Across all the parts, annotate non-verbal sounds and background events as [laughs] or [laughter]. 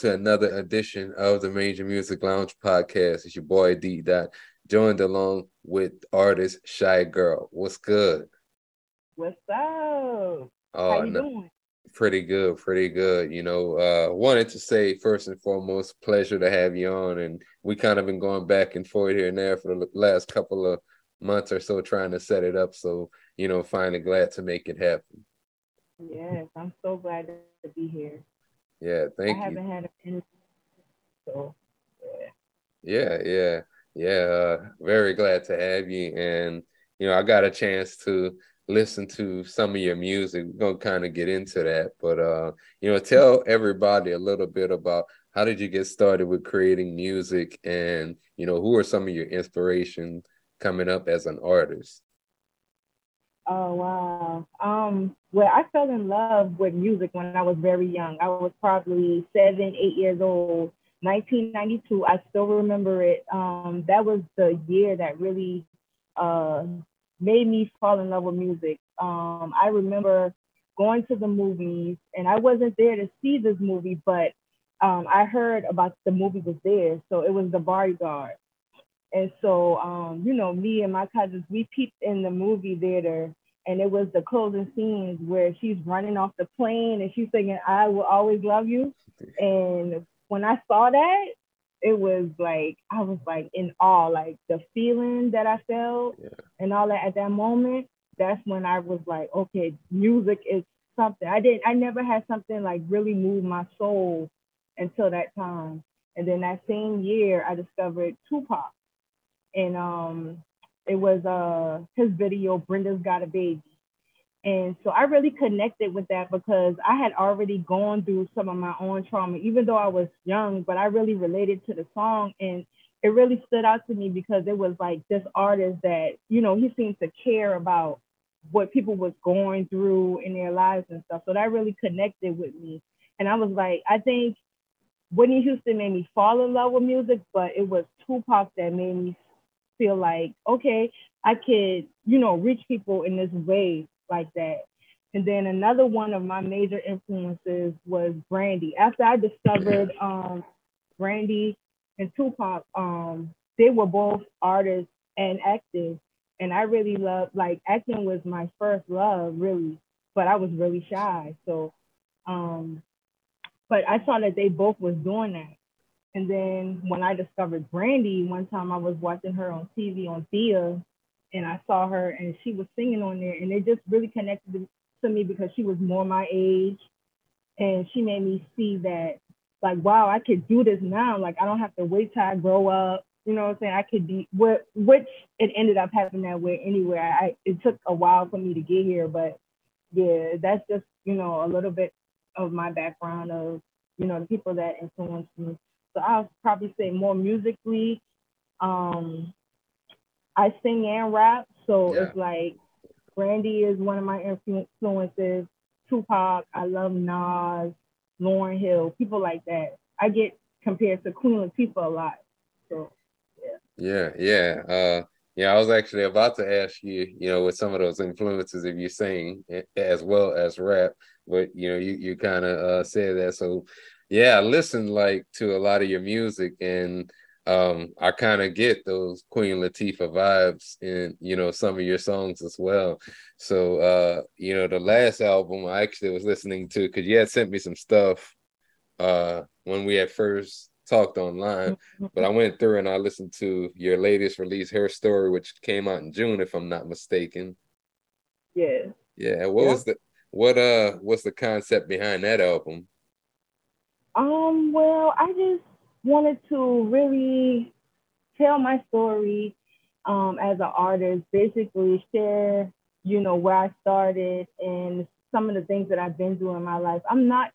to another edition of the Major Music Lounge podcast. It's your boy Dee Dot, joined along with artist Shai Girl. What's good? What's up? Oh, How you no, doing? Pretty good, pretty good. You know, uh, wanted to say first and foremost, pleasure to have you on. And we kind of been going back and forth here and there for the last couple of months or so trying to set it up. So, you know, finally glad to make it happen. Yes, I'm so glad to be here. Yeah, thank I you. I haven't had an interview, so yeah. Yeah, yeah, yeah. Uh, very glad to have you. And you know, I got a chance to listen to some of your music. We're gonna kind of get into that, but uh, you know, tell everybody a little bit about how did you get started with creating music, and you know, who are some of your inspiration coming up as an artist? Oh wow. Um, well, I fell in love with music when I was very young. I was probably seven, eight years old. 1992. I still remember it. Um, that was the year that really uh, made me fall in love with music. Um, I remember going to the movies, and I wasn't there to see this movie, but um, I heard about the movie was there. So it was The Bodyguard. And so, um, you know, me and my cousins, we peeped in the movie theater and it was the closing scenes where she's running off the plane and she's singing "I will always love you." And when I saw that, it was like I was like in awe, like the feeling that I felt yeah. and all that at that moment. That's when I was like, okay, music is something. I didn't, I never had something like really move my soul until that time. And then that same year, I discovered Tupac, and um, it was uh his video Brenda's Got a Baby. And so I really connected with that because I had already gone through some of my own trauma, even though I was young, but I really related to the song and it really stood out to me because it was like this artist that, you know, he seemed to care about what people was going through in their lives and stuff. So that really connected with me. And I was like, I think Whitney Houston made me fall in love with music, but it was Tupac that made me feel like, okay, I could, you know, reach people in this way like that. And then another one of my major influences was Brandy. After I discovered [clears throat] um, Brandy and Tupac, um, they were both artists and actors. And I really loved, like, acting was my first love, really, but I was really shy. So, um, but I saw that they both was doing that. And then when I discovered Brandy, one time I was watching her on TV on Thea, and I saw her and she was singing on there, and it just really connected to me because she was more my age, and she made me see that like wow, I could do this now. Like I don't have to wait till I grow up. You know what I'm saying? I could be what which it ended up happening that way anyway. I it took a while for me to get here, but yeah, that's just you know a little bit of my background of you know the people that influenced me. So I'll probably say more musically. Um, I sing and rap, so yeah. it's like Brandy is one of my influences. Tupac, I love Nas, Lauryn Hill, people like that. I get compared to Queen Latifah a lot. So yeah. Yeah, yeah. Uh yeah, I was actually about to ask you, you know, with some of those influences if you sing as well as rap, but you know, you you kind of uh said that. So yeah, I listen like to a lot of your music and um, I kind of get those Queen Latifah vibes in you know some of your songs as well. So uh, you know, the last album I actually was listening to because you had sent me some stuff uh when we had first talked online, but I went through and I listened to your latest release, Her Story, which came out in June, if I'm not mistaken. Yeah. Yeah. What yeah. was the what uh what's the concept behind that album? Um, well, I just wanted to really tell my story um, as an artist, basically share, you know, where I started and some of the things that I've been doing in my life. I'm not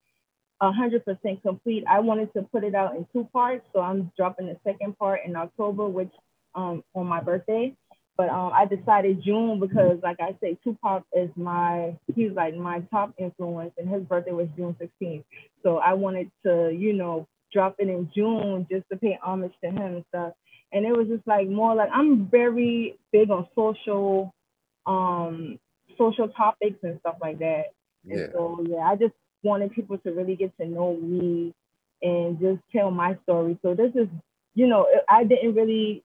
100% complete. I wanted to put it out in two parts, so I'm dropping the second part in October, which um, on my birthday. But um, I decided June because, like I say, Tupac is my he's like my top influence, and his birthday was June 16th. So I wanted to, you know, drop it in June just to pay homage to him and stuff. And it was just like more like I'm very big on social, um, social topics and stuff like that. Yeah. And so yeah, I just wanted people to really get to know me and just tell my story. So this is, you know, I didn't really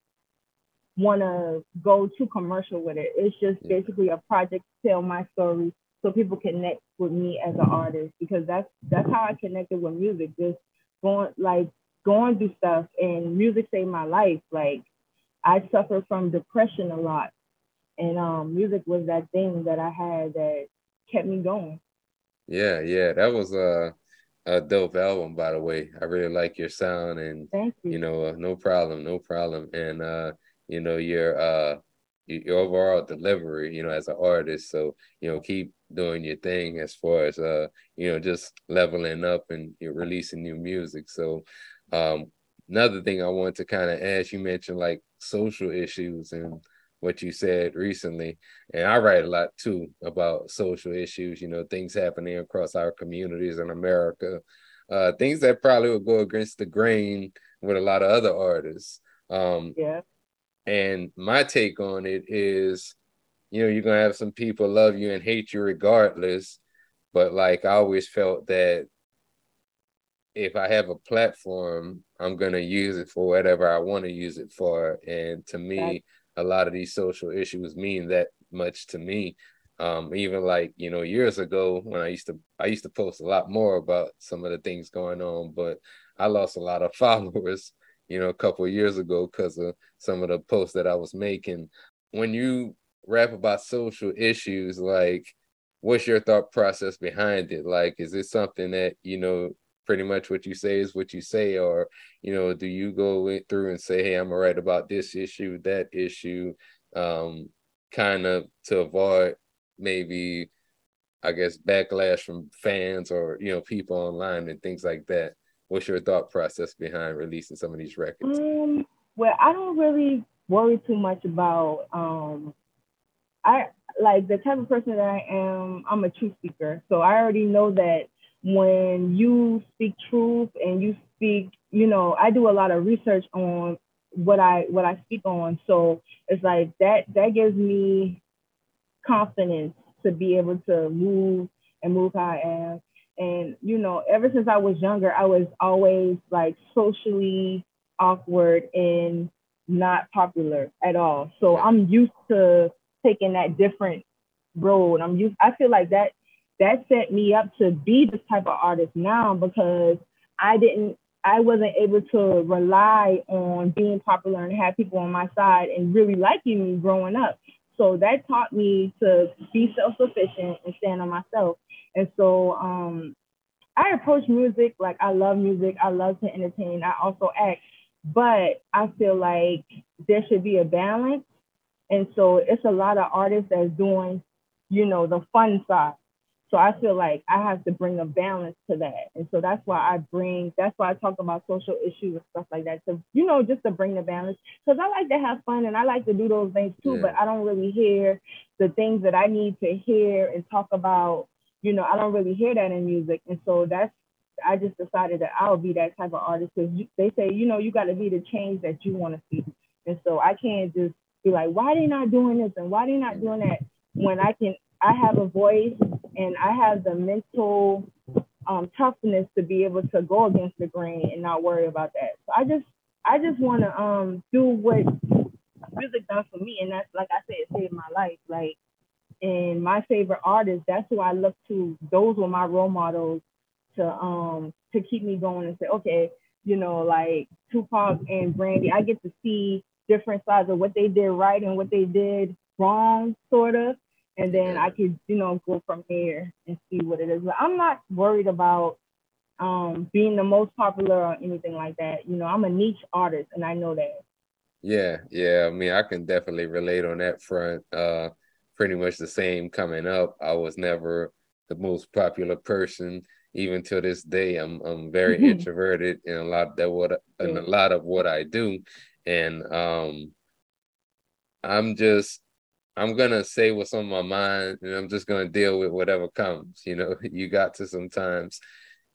want to go too commercial with it. It's just yeah. basically a project to tell my story so people connect with me as an artist because that's that's how I connected with music. Just going like going through stuff and music saved my life. Like I suffered from depression a lot. And um music was that thing that I had that kept me going. Yeah, yeah. That was a a dope album by the way. I really like your sound and Thank you. you know, uh, no problem, no problem. And uh, you know, your uh your overall delivery, you know, as an artist. So, you know, keep doing your thing as far as uh, you know, just leveling up and you're releasing new music. So um another thing I want to kind of ask, you mentioned like social issues and what you said recently. And I write a lot too about social issues, you know, things happening across our communities in America, uh, things that probably would go against the grain with a lot of other artists. Um, yeah. And my take on it is, you know, you're gonna have some people love you and hate you regardless. But like I always felt that if I have a platform, I'm gonna use it for whatever I want to use it for. And to me, a lot of these social issues mean that much to me. Um, even like you know years ago when I used to I used to post a lot more about some of the things going on, but I lost a lot of [laughs] followers you know, a couple years ago because of some of the posts that I was making. When you rap about social issues, like, what's your thought process behind it? Like, is it something that, you know, pretty much what you say is what you say, or, you know, do you go through and say, hey, I'm gonna write about this issue, that issue, um, kind of to avoid maybe, I guess, backlash from fans or, you know, people online and things like that? What's your thought process behind releasing some of these records? Um, well, I don't really worry too much about um I like the type of person that I am, I'm a truth speaker. So I already know that when you speak truth and you speak, you know, I do a lot of research on what I what I speak on. So it's like that that gives me confidence to be able to move and move how I am. And, you know, ever since I was younger, I was always like socially awkward and not popular at all. So I'm used to taking that different road. I'm used, I feel like that that set me up to be this type of artist now because I didn't I wasn't able to rely on being popular and have people on my side and really liking me growing up. So that taught me to be self-sufficient and stand on myself. And so um, I approach music like I love music. I love to entertain. I also act, but I feel like there should be a balance. And so it's a lot of artists that's doing, you know, the fun side. So I feel like I have to bring a balance to that. And so that's why I bring, that's why I talk about social issues and stuff like that. So, you know, just to bring the balance. Because I like to have fun and I like to do those things too, yeah. but I don't really hear the things that I need to hear and talk about you know, I don't really hear that in music. And so that's, I just decided that I'll be that type of artist because they say, you know, you got to be the change that you want to see. And so I can't just be like, why they not doing this and why they not doing that when I can, I have a voice and I have the mental um, toughness to be able to go against the grain and not worry about that. So I just, I just want to um, do what music done for me, and that's like I said, it saved my life. Like and my favorite artists, that's who I look to. Those were my role models to um to keep me going and say, okay, you know, like Tupac and Brandy, I get to see different sides of what they did right and what they did wrong, sort of. And then I could, you know, go from there and see what it is. But I'm not worried about um, being the most popular or anything like that. You know, I'm a niche artist and I know that. Yeah, yeah. I mean, I can definitely relate on that front. Uh, pretty much the same coming up. I was never the most popular person. Even to this day, I'm I'm very mm-hmm. introverted in a lot that what in a lot of what I do, and um, I'm just I'm gonna say what's on my mind, and I'm just gonna deal with whatever comes. You know, [laughs] you got to sometimes,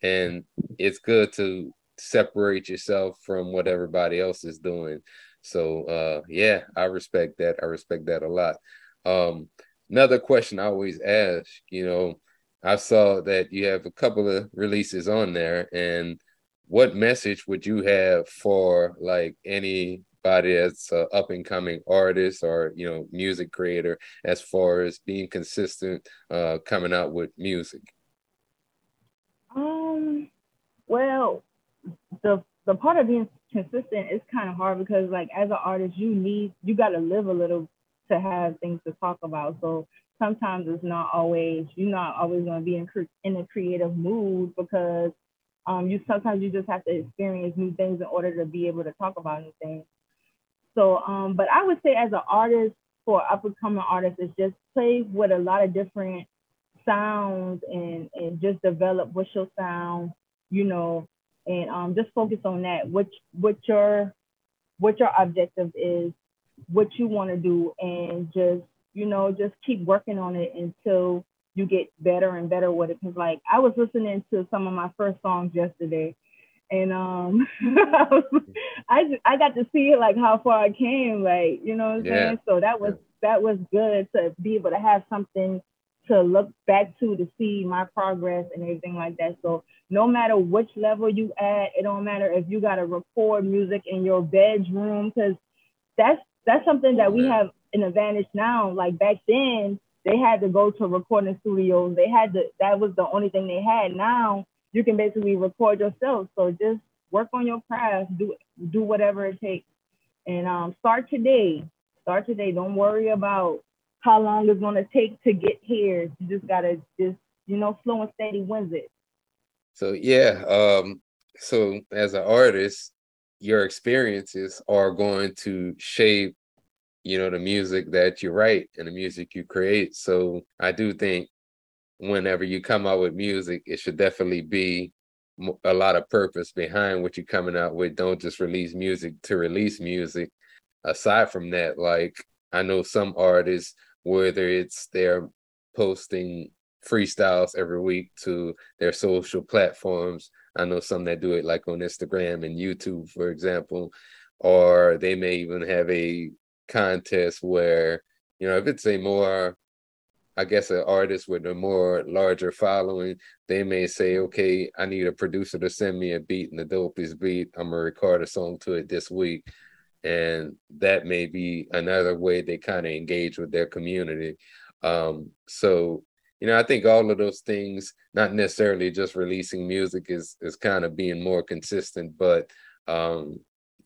and it's good to separate yourself from what everybody else is doing. So uh, yeah, I respect that. I respect that a lot. Um, another question I always ask, you know, I saw that you have a couple of releases on there, and what message would you have for like anybody that's an up and coming artist or you know music creator as far as being consistent uh coming out with music? Um well the the part of being consistent is kind of hard because like as an artist you need you got to live a little to have things to talk about so sometimes it's not always you're not always going to be in, in a creative mood because um, you sometimes you just have to experience new things in order to be able to talk about new things. So, um, but I would say as an artist for up and coming artists, is just play with a lot of different sounds and and just develop what's your sound, you know, and um, just focus on that. What what your what your objective is, what you want to do, and just you know just keep working on it until you get better and better with it. Cause like I was listening to some of my first songs yesterday, and um, [laughs] I I got to see like how far I came, like you know what I'm yeah. saying. So that was that was good to be able to have something to look back to to see my progress and everything like that. So no matter which level you at, it don't matter if you got to record music in your bedroom, because that's that's something that we have an advantage now. Like back then, they had to go to recording studios. They had to, that was the only thing they had. Now you can basically record yourself. So just work on your craft, do do whatever it takes. And um, start today. Start today. Don't worry about how long it's gonna take to get here. You just gotta just, you know, slow and steady wins it. So yeah, um, so as an artist, your experiences are going to shape you know the music that you write and the music you create. So i do think whenever you come out with music it should definitely be a lot of purpose behind what you're coming out with. Don't just release music to release music. Aside from that like i know some artists whether it's they're posting freestyles every week to their social platforms i know some that do it like on instagram and youtube for example or they may even have a contest where you know if it's a more I guess an artist with a more larger following, they may say, okay, I need a producer to send me a beat and the dopest beat. I'm gonna record a song to it this week. And that may be another way they kind of engage with their community. Um, so, you know, I think all of those things, not necessarily just releasing music is is kind of being more consistent, but um,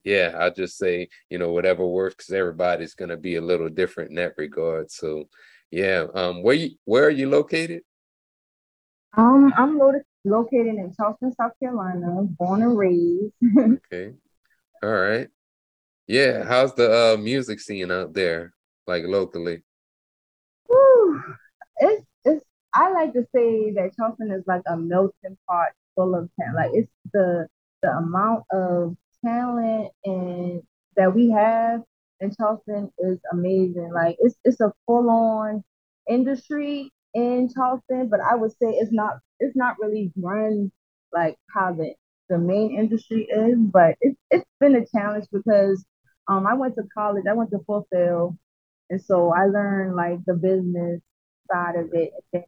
yeah, I just say, you know, whatever works, because everybody's gonna be a little different in that regard. So yeah. Um, where you where are you located? Um, I'm lo- located in Charleston, South Carolina, born and raised. [laughs] okay. All right. Yeah. How's the uh music scene out there, like locally? Whew. It's it's I like to say that Charleston is like a melting pot full of talent. Like it's the the amount of talent and that we have in Charleston is amazing. Like it's it's a full on industry in Charleston, but I would say it's not it's not really run like how the the main industry is. But it's it's been a challenge because um I went to college. I went to Full Sail, and so I learned like the business side of it. And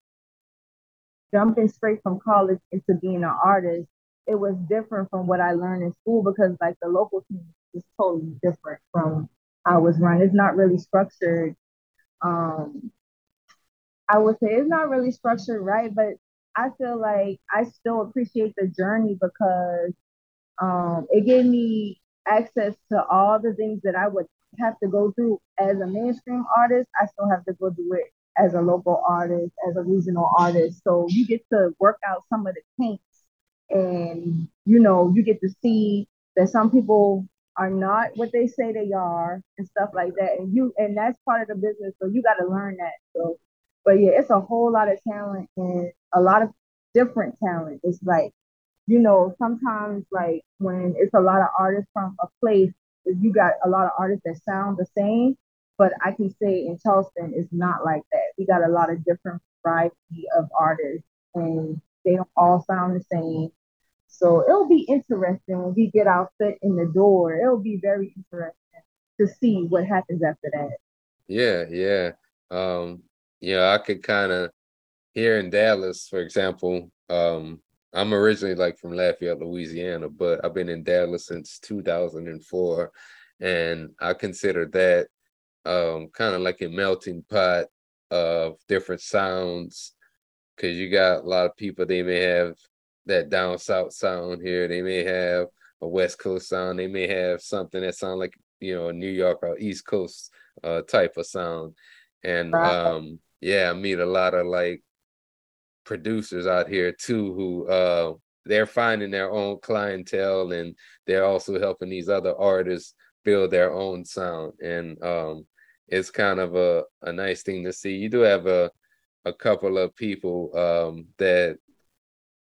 jumping straight from college into being an artist it was different from what I learned in school because like the local team is totally different from how it was run. It's not really structured. Um, I would say it's not really structured right, but I feel like I still appreciate the journey because um, it gave me access to all the things that I would have to go through as a mainstream artist. I still have to go through it as a local artist, as a regional artist. So you get to work out some of the kinks and you know you get to see that some people are not what they say they are and stuff like that. And you and that's part of the business. So you got to learn that. So but yeah it's a whole lot of talent and a lot of different talent. It's like you know sometimes like when it's a lot of artists from a place you got a lot of artists that sound the same but i can say in charleston it's not like that we got a lot of different variety of artists and they don't all sound the same so it'll be interesting when we get our foot in the door. It'll be very interesting to see what happens after that. Yeah, yeah. Um, you know, I could kind of here in Dallas, for example, um, I'm originally like from Lafayette, Louisiana, but I've been in Dallas since 2004, and I consider that um, kind of like a melting pot of different sounds because you got a lot of people they may have that down south sound here they may have a west coast sound they may have something that sound like you know a new york or east coast uh type of sound. And um yeah i meet a lot of like producers out here too who uh they're finding their own clientele and they're also helping these other artists build their own sound. And um it's kind of a, a nice thing to see. You do have a a couple of people um, that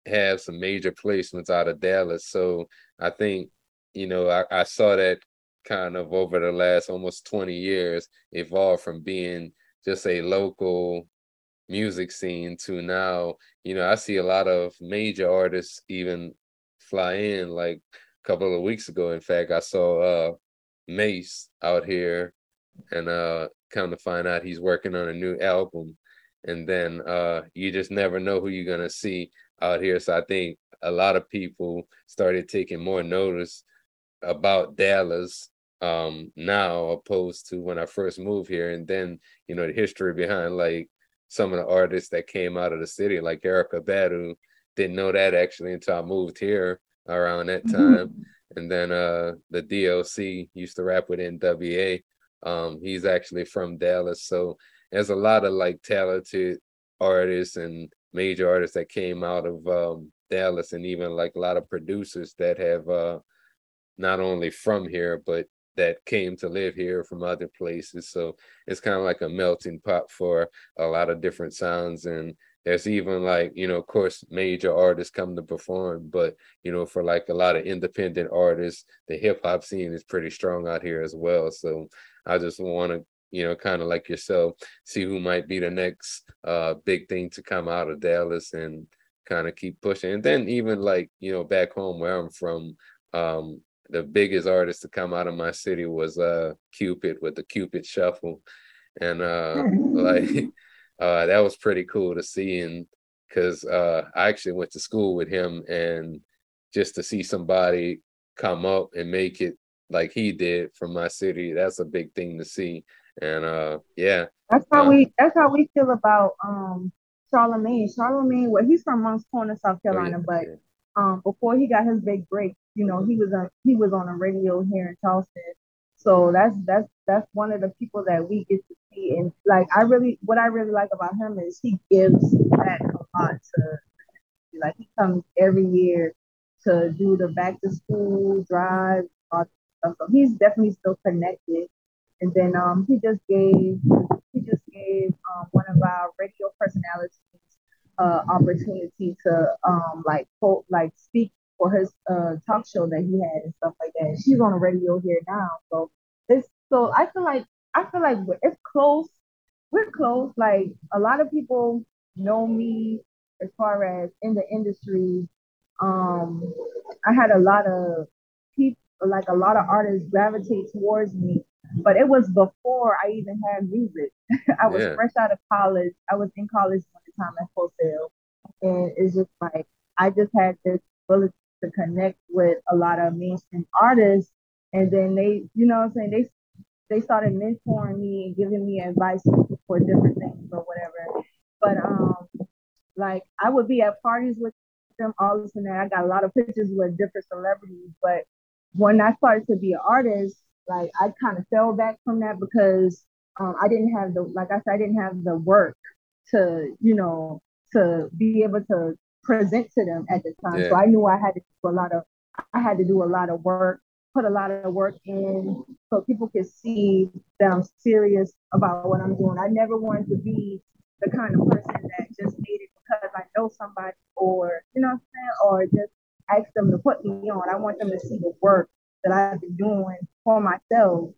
have some major placements out of Dallas. So I think, you know, I, I saw that kind of over the last almost 20 years evolve from being just a local music scene to now, you know, I see a lot of major artists even fly in like a couple of weeks ago. In fact, I saw uh Mase out here and uh come to find out he's working on a new album and then uh you just never know who you're gonna see out here so i think a lot of people started taking more notice about dallas um now opposed to when i first moved here and then you know the history behind like some of the artists that came out of the city like Erykah Badu didn't know that actually until i moved here around that mm-hmm. time mm-hmm. and then uh the D.O.C. used to rap with nwa um, he's actually from Dallas, so there's a lot of like talented artists and major artists that came out of um, Dallas, and even like a lot of producers that have uh, not only from here but that came to live here from other places. So it's kind of like a melting pot for a lot of different sounds and there's even like you know of course major artists come to perform but you know for like a lot of independent artists the hip hop scene is pretty strong out here as well so I just want to, you know, kind of like yourself, see who might be the next uh, big thing to come out of Dallas and kind of keep pushing. And then even like, you know, back home where I'm from, um, the biggest artist to come out of my city was uh Cupid with the Cupid Shuffle. And uh [laughs] like [laughs] uh that was pretty cool to see and because uh I actually went to school with him and just to see somebody come up and make it like he did from my city, that's a big thing to see. And uh yeah. That's how uh, we that's how we feel about um Charlemagne. Charlemagne, well, he's from Moncks Corner, South Carolina, oh, yeah, but yeah. um before he got his big break, you know, he was on he was on a radio here in Charleston. So that's that's that's one of the people that we get to see. And like I really what I really like about him is he gives back a lot to like he comes every year to do the back to school drive, stuff. So he's definitely still connected. And then um, he just gave he just gave um, one of our radio personalities uh, opportunity to um, like quote like speak for his uh, talk show that he had and stuff like that. She's on the radio here now, so it's so I feel like I feel like it's close. We're close. Like a lot of people know me as far as in the industry. Um, I had a lot of like a lot of artists gravitate towards me. But it was before I even had music. [laughs] I was yeah. fresh out of college. I was in college at the time at Full Sail. And it's just like I just had this ability to connect with a lot of mainstream artists. And then they, you know what I'm saying, they they started mentoring me and giving me advice for different things or whatever. But um like I would be at parties with them all this and that. I got a lot of pictures with different celebrities, but when I started to be an artist, like I kind of fell back from that because um, I didn't have the, like I said, I didn't have the work to, you know, to be able to present to them at the time. Yeah. So I knew I had to do a lot of, I had to do a lot of work, put a lot of work in so people could see that I'm serious about what I'm doing. I never wanted to be the kind of person that just made it because I know somebody or, you know what I'm saying, or just ask them to put me on. I want them to see the work that I've been doing for myself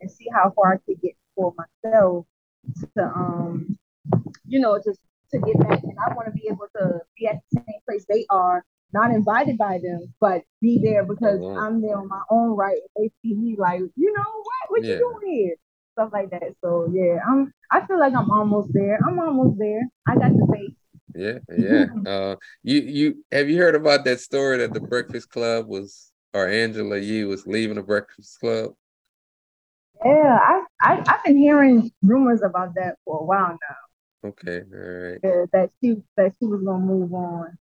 and see how far I could get for myself to um you know just to get back and I want to be able to be at the same place they are, not invited by them, but be there because mm-hmm. I'm there on my own right. They see me like, you know what, what yeah. you doing here? Stuff like that. So yeah, I'm I feel like I'm almost there. I'm almost there. I got the faith. Yeah, yeah. [laughs] uh, you you have you heard about that story that the Breakfast Club was or Angela Yee was leaving the Breakfast Club? Yeah, I, I I've been hearing rumors about that for a while now. Okay, all right. Yeah, that she that she was gonna move on.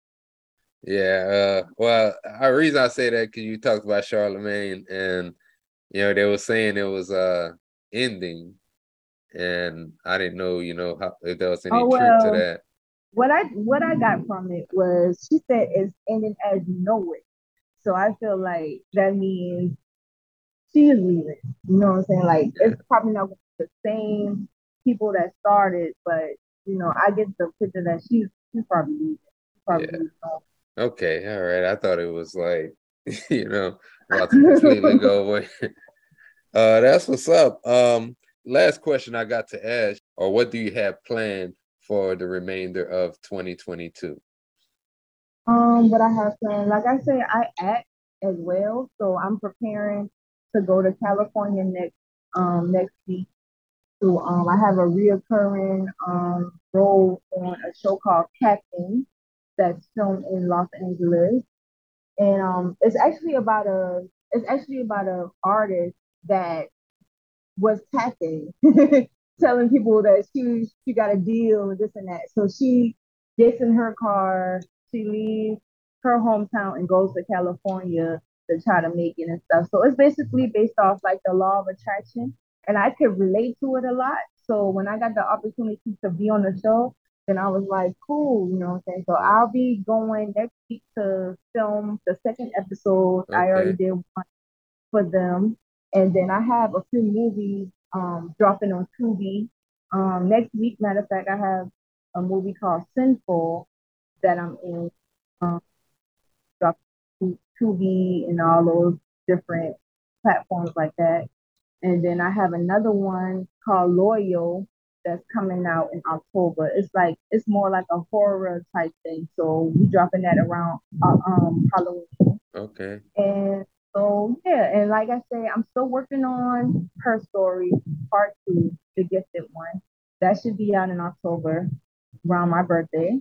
Yeah, uh, well, the reason I say that because you talked about Charlemagne, and you know they were saying it was uh ending, and I didn't know, you know, how, if there was any oh, well, truth to that. What I what I got from it was she said it's ending as you know it, so I feel like that means she is leaving. You know what I'm saying? Like it's probably not the same people that started, but you know, I get the picture that she's she's probably leaving. She's probably yeah. leaving. Okay, all right. I thought it was like, [laughs] you know, about to completely [laughs] go away. Uh, that's what's up. Um, last question I got to ask, or what do you have planned for the remainder of 2022? Um, what I have planned, like I say, I act as well, so I'm preparing to go to California next um next week. So um, I have a reoccurring um role on a show called Captain that's filmed in Los Angeles, and um, it's actually about a it's actually about a artist that was tapping, [laughs] telling people that she she got a deal and this and that. So she gets in her car, she leaves her hometown and goes to California to try to make it and stuff. So it's basically based off like the law of attraction. And I could relate to it a lot. So when I got the opportunity to be on the show, then I was like, cool, you know what I'm saying? So I'll be going next week to film the second episode. Okay. I already did one for them. And then I have a few movies um, dropping on Tubi. Um, next week, matter of fact, I have a movie called Sinful that I'm in. Um, dropping Tubi and all those different platforms like that. And then I have another one called Loyal that's coming out in October. It's like it's more like a horror type thing. So we dropping that around uh, um Halloween. Okay. And so yeah, and like I say, I'm still working on her story part two, the gifted one. That should be out in October around my birthday.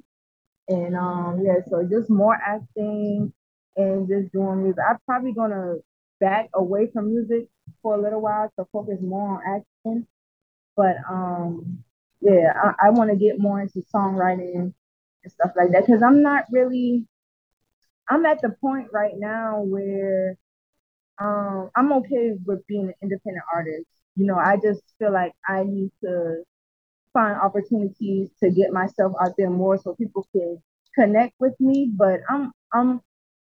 And um yeah, so just more acting and just doing music. I'm probably gonna back away from music for a little while to focus more on acting but um, yeah, I, I want to get more into songwriting and stuff like that because I'm not really. I'm at the point right now where um, I'm okay with being an independent artist. You know, I just feel like I need to find opportunities to get myself out there more so people can connect with me. But I'm I'm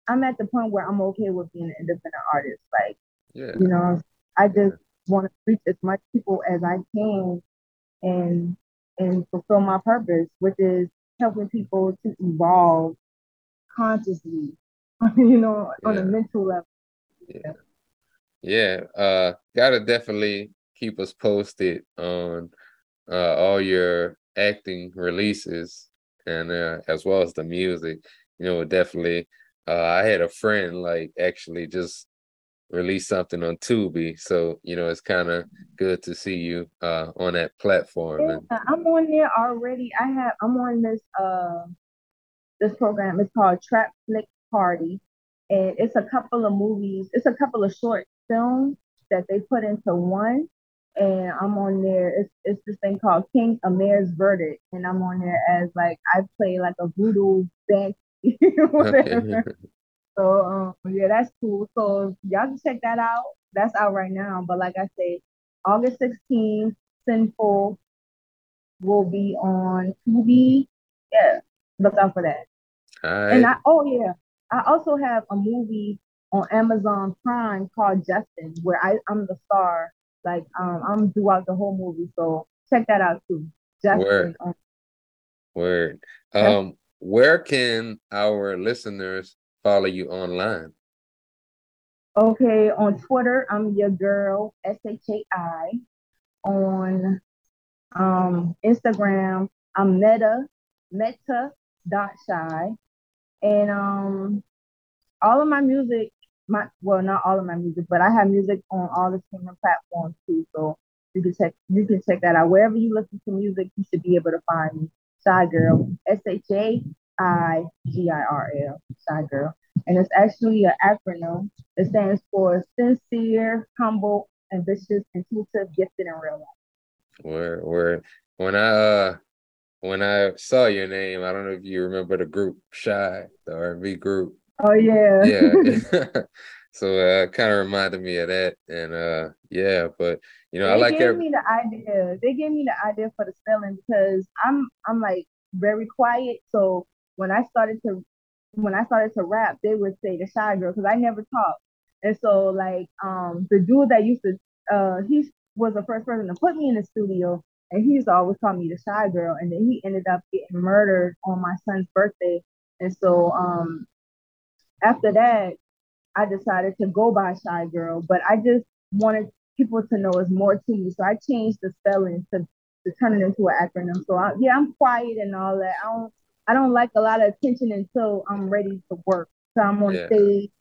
I'm at the point where I'm okay with being an independent artist. Like, yeah. you know, I just want to reach as much people as I can and and fulfill my purpose, which is helping people to evolve consciously, [laughs] you know, yeah. on a mental level. Yeah. Yeah. Uh gotta definitely keep us posted on uh all your acting releases and uh as well as the music. You know, definitely uh I had a friend like actually just release something on Tubi. So, you know, it's kind of good to see you uh on that platform. Yeah, and... I'm on there already. I have I'm on this uh this program. It's called Trap Flick Party. And it's a couple of movies, it's a couple of short films that they put into one. And I'm on there. It's it's this thing called King Amir's Verdict. And I'm on there as like I play like a voodoo banshee, [laughs] whatever. Okay. So um, yeah, that's cool. So y'all can check that out. That's out right now. But like I said, August 16th, Sinful will be on Tubi. Yeah, look out for that. And I oh yeah, I also have a movie on Amazon Prime called Justin, where I, I'm the star. Like um, I'm throughout the whole movie. So check that out too. Justin. Word. Word. Um, where can our listeners follow you online? Okay, on Twitter, I'm your girl, S H A I. On um, Instagram, I'm meta, meta dot shy. And um, all of my music, my well, not all of my music, but I have music on all the streaming platforms too. So you can check you can check that out. Wherever you listen to music, you should be able to find me. Shai Girl, S H A I G I R L, Shai Girl. And it's actually an acronym. It stands for sincere, humble, ambitious, intuitive, gifted, and real life. Where where when I uh when I saw your name, I don't know if you remember the group Shy, the R&B group. Oh yeah. Yeah. [laughs] [laughs] so uh kind of reminded me of that. And uh yeah, but you know, they I like gave every- me the idea. They gave me the idea for the spelling because I'm I'm like very quiet. So when I started to when I started to rap, they would say the shy girl because I never talked. And so like um the dude that used to uh he was the first person to put me in the studio and he used to always call me the shy girl and then he ended up getting murdered on my son's birthday. And so um after that I decided to go by shy girl, but I just wanted people to know it's more to me. So I changed the spelling to, to turn it into an acronym. So I, yeah, I'm quiet and all that. I don't I don't like a lot of attention until I'm ready to work. So I'm on Yeah. stage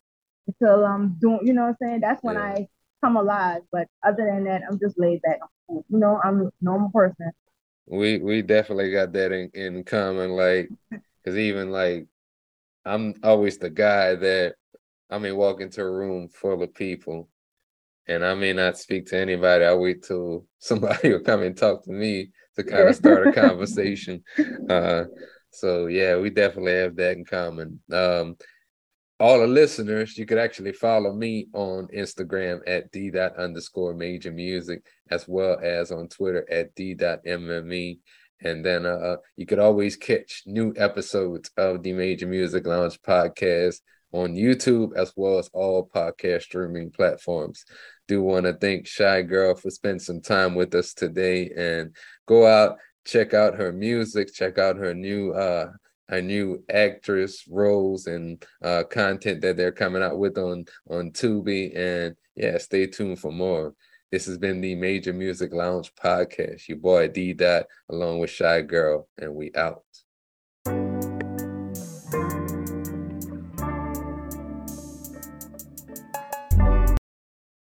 until I'm doing, you know what I'm saying? That's when Yeah. I come alive. But other than that, I'm just laid back. You know, I'm a normal person. we we definitely got that in, in common like because even like i'm always the guy that i may walk into a room full of people. And i may not speak to anybody. I wait till [laughs] somebody will come and talk to me to kind of start a [laughs] conversation. Uh so yeah we definitely have that in common. Um all the listeners, you could actually follow me on Instagram at d dot underscore major music, as well as on Twitter at d dot mme. And then uh, you could always catch new episodes of the Major Music Lounge podcast on YouTube, as well as all podcast streaming platforms. Do want to thank Shai Girl for spending some time with us today, and go out check out her music, check out her new uh her new actress roles and uh content that they're coming out with on on Tubi and yeah stay tuned for more this has been the Major Music Lounge podcast. Your boy Dee Dot along with Shai Girl and we out